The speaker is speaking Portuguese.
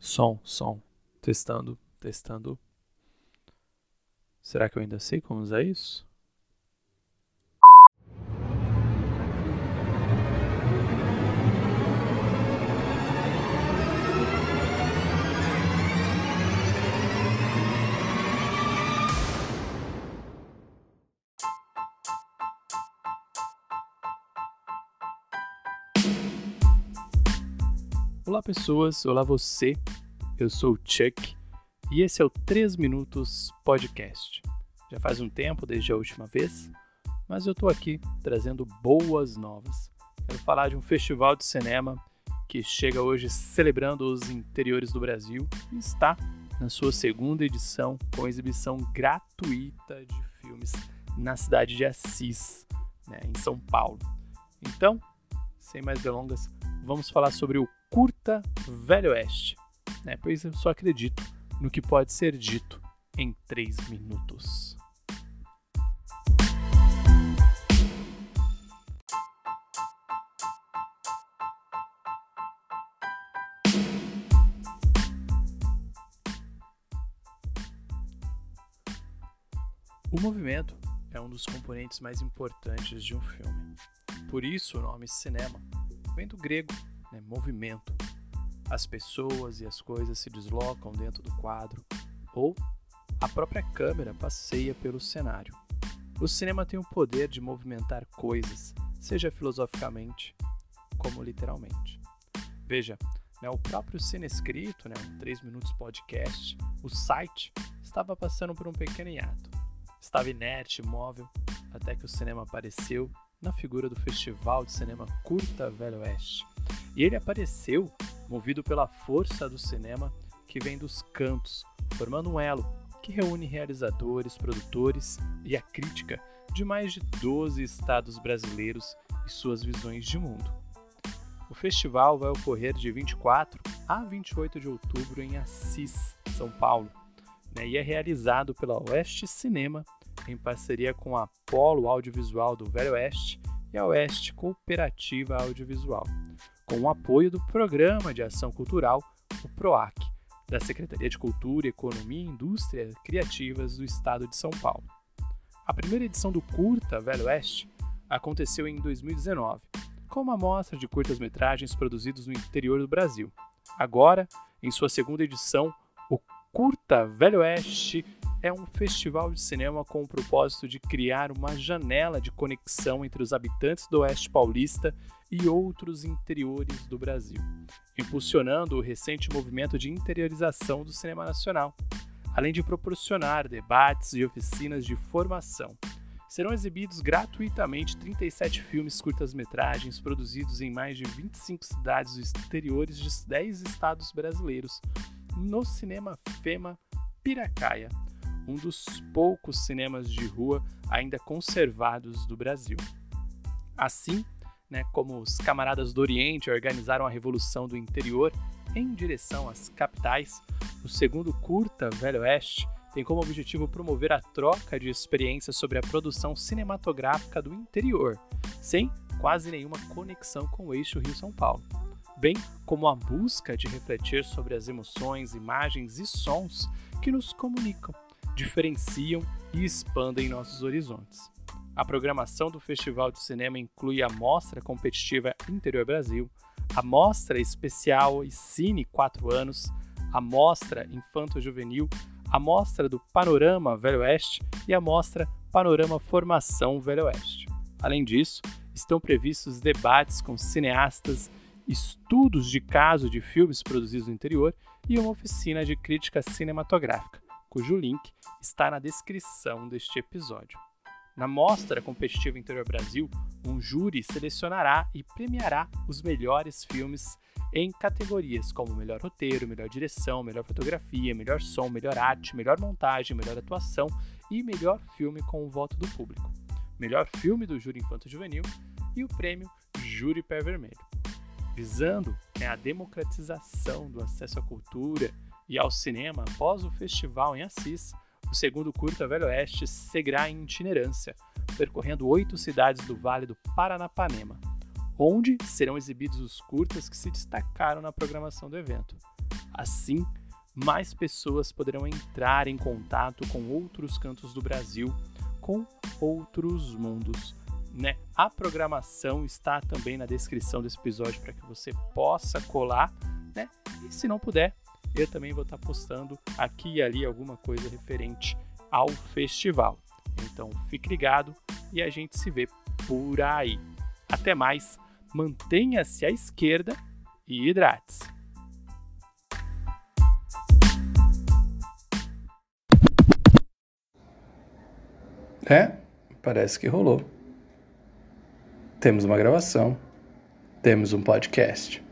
Som, som. Testando, testando. Será que eu ainda sei como usar isso? Olá pessoas, olá você. Eu sou o Chuck e esse é o 3 Minutos Podcast. Já faz um tempo desde a última vez, mas eu estou aqui trazendo boas novas. Quero falar de um festival de cinema que chega hoje celebrando os interiores do Brasil e está na sua segunda edição com exibição gratuita de filmes na cidade de Assis, né, em São Paulo. Então, sem mais delongas, vamos falar sobre o Velho Oeste, né? pois eu só acredito no que pode ser dito em três minutos. O movimento é um dos componentes mais importantes de um filme. Por isso o nome cinema vem do grego né, movimento. As pessoas e as coisas se deslocam dentro do quadro ou a própria câmera passeia pelo cenário. O cinema tem o poder de movimentar coisas, seja filosoficamente como literalmente. Veja, né, o próprio Cine Escrito, né, um 3 Minutos Podcast, o site, estava passando por um pequeno hiato. Estava inerte, imóvel, até que o cinema apareceu na figura do Festival de Cinema Curta Velho Oeste, e ele apareceu movido pela força do cinema que vem dos cantos, formando um elo que reúne realizadores, produtores e a crítica de mais de 12 estados brasileiros e suas visões de mundo. O festival vai ocorrer de 24 a 28 de outubro em Assis, São Paulo, né, e é realizado pela Oeste Cinema em parceria com a Polo Audiovisual do Velho Oeste e a Oeste Cooperativa Audiovisual, com o apoio do Programa de Ação Cultural, o PROAC, da Secretaria de Cultura, Economia e Indústria Criativas do Estado de São Paulo. A primeira edição do Curta Velho Oeste aconteceu em 2019, com uma amostra de curtas-metragens produzidos no interior do Brasil. Agora, em sua segunda edição, o Curta Velho Oeste é um festival de cinema com o propósito de criar uma janela de conexão entre os habitantes do Oeste Paulista e outros interiores do Brasil, impulsionando o recente movimento de interiorização do cinema nacional, além de proporcionar debates e oficinas de formação. Serão exibidos gratuitamente 37 filmes curtas-metragens produzidos em mais de 25 cidades exteriores de 10 estados brasileiros, no Cinema Fema Piracaia, um dos poucos cinemas de rua ainda conservados do Brasil. Assim, né, como os camaradas do Oriente organizaram a revolução do interior em direção às capitais, o segundo curta Velho Oeste tem como objetivo promover a troca de experiências sobre a produção cinematográfica do interior, sem quase nenhuma conexão com o eixo Rio-São Paulo, bem como a busca de refletir sobre as emoções, imagens e sons que nos comunicam diferenciam e expandem nossos horizontes. A programação do Festival de Cinema inclui a Mostra Competitiva Interior Brasil, a Mostra Especial e Cine 4 anos, a Mostra Infanto Juvenil, a Mostra do Panorama Velho Oeste e a Mostra Panorama Formação Velho Oeste. Além disso, estão previstos debates com cineastas, estudos de caso de filmes produzidos no interior e uma oficina de crítica cinematográfica cujo link está na descrição deste episódio. Na Mostra Competitiva Interior Brasil, um júri selecionará e premiará os melhores filmes em categorias como melhor roteiro, melhor direção, melhor fotografia, melhor som, melhor arte, melhor montagem, melhor atuação e melhor filme com o voto do público. Melhor filme do júri infanto juvenil e o prêmio Júri Pé Vermelho. Visando né, a democratização do acesso à cultura e ao cinema após o festival em Assis, o segundo curta Velho Oeste seguirá em itinerância, percorrendo oito cidades do Vale do Paranapanema, onde serão exibidos os curtas que se destacaram na programação do evento. Assim, mais pessoas poderão entrar em contato com outros cantos do Brasil, com outros mundos. Né? A programação está também na descrição desse episódio para que você possa colar, né? E se não puder, eu também vou estar postando aqui e ali alguma coisa referente ao festival. Então fique ligado e a gente se vê por aí. Até mais, mantenha-se à esquerda e hidrate-se. É, parece que rolou. Temos uma gravação. Temos um podcast.